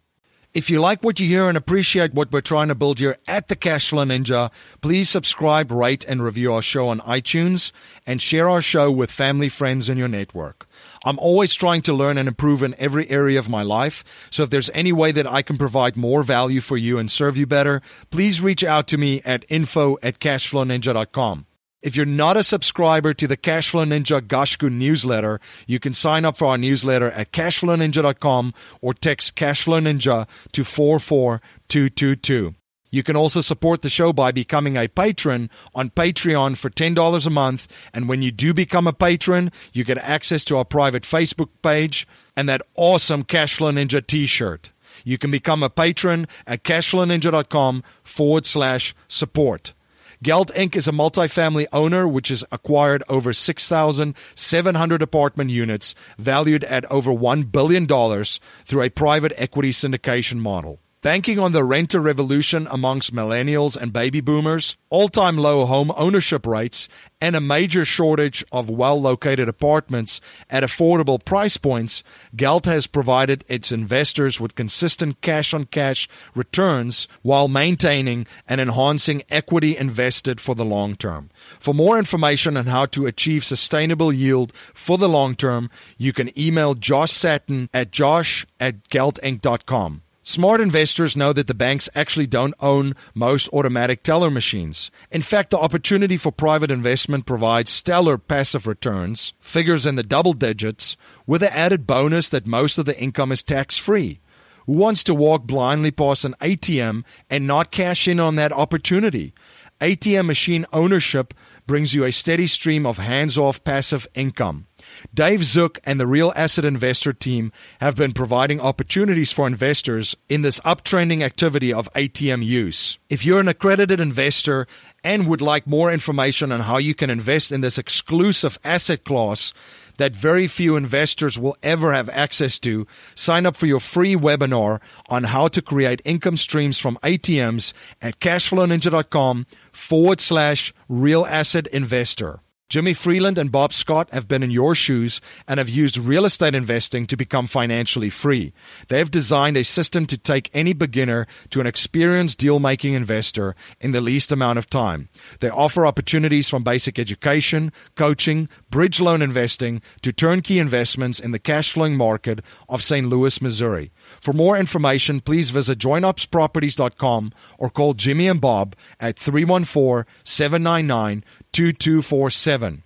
If you like what you hear and appreciate what we're trying to build here at the Cashflow Ninja, please subscribe, rate, and review our show on iTunes and share our show with family, friends, and your network. I'm always trying to learn and improve in every area of my life. So if there's any way that I can provide more value for you and serve you better, please reach out to me at info at cashflowninja.com. If you're not a subscriber to the Cashflow Ninja Gashku newsletter, you can sign up for our newsletter at cashflowninja.com or text Cashflow Ninja to 44222. You can also support the show by becoming a patron on Patreon for $10 a month. And when you do become a patron, you get access to our private Facebook page and that awesome Cashflow Ninja t shirt. You can become a patron at cashflowninja.com forward slash support. Gelt Inc. is a multifamily owner which has acquired over 6,700 apartment units valued at over $1 billion through a private equity syndication model. Banking on the renter revolution amongst millennials and baby boomers, all time low home ownership rates, and a major shortage of well located apartments at affordable price points, Gelt has provided its investors with consistent cash on cash returns while maintaining and enhancing equity invested for the long term. For more information on how to achieve sustainable yield for the long term, you can email Josh Satin at josh at geltinc.com. Smart investors know that the banks actually don't own most automatic teller machines. In fact, the opportunity for private investment provides stellar passive returns, figures in the double digits, with the added bonus that most of the income is tax free. Who wants to walk blindly past an ATM and not cash in on that opportunity? ATM machine ownership brings you a steady stream of hands off passive income. Dave Zook and the Real Asset Investor team have been providing opportunities for investors in this uptrending activity of ATM use. If you're an accredited investor and would like more information on how you can invest in this exclusive asset class, that very few investors will ever have access to, sign up for your free webinar on how to create income streams from ATMs at cashflowninja.com forward slash real asset investor. Jimmy Freeland and Bob Scott have been in your shoes and have used real estate investing to become financially free. They have designed a system to take any beginner to an experienced deal making investor in the least amount of time. They offer opportunities from basic education, coaching, bridge loan investing to turnkey investments in the cash flowing market of St. Louis, Missouri. For more information, please visit joinupsproperties.com or call Jimmy and Bob at 314 799 2247.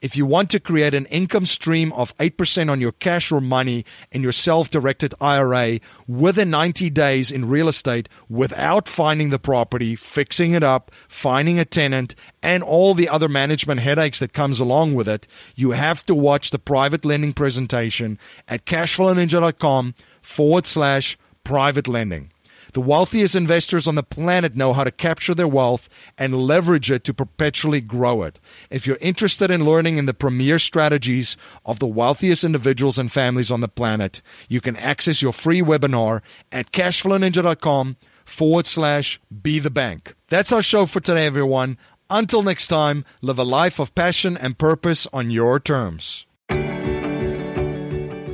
If you want to create an income stream of 8% on your cash or money in your self directed IRA within 90 days in real estate without finding the property, fixing it up, finding a tenant, and all the other management headaches that comes along with it, you have to watch the private lending presentation at cashflowninja.com forward slash private lending. The wealthiest investors on the planet know how to capture their wealth and leverage it to perpetually grow it. If you're interested in learning in the premier strategies of the wealthiest individuals and families on the planet, you can access your free webinar at cashflowninja.com forward slash be the bank. That's our show for today, everyone. Until next time, live a life of passion and purpose on your terms.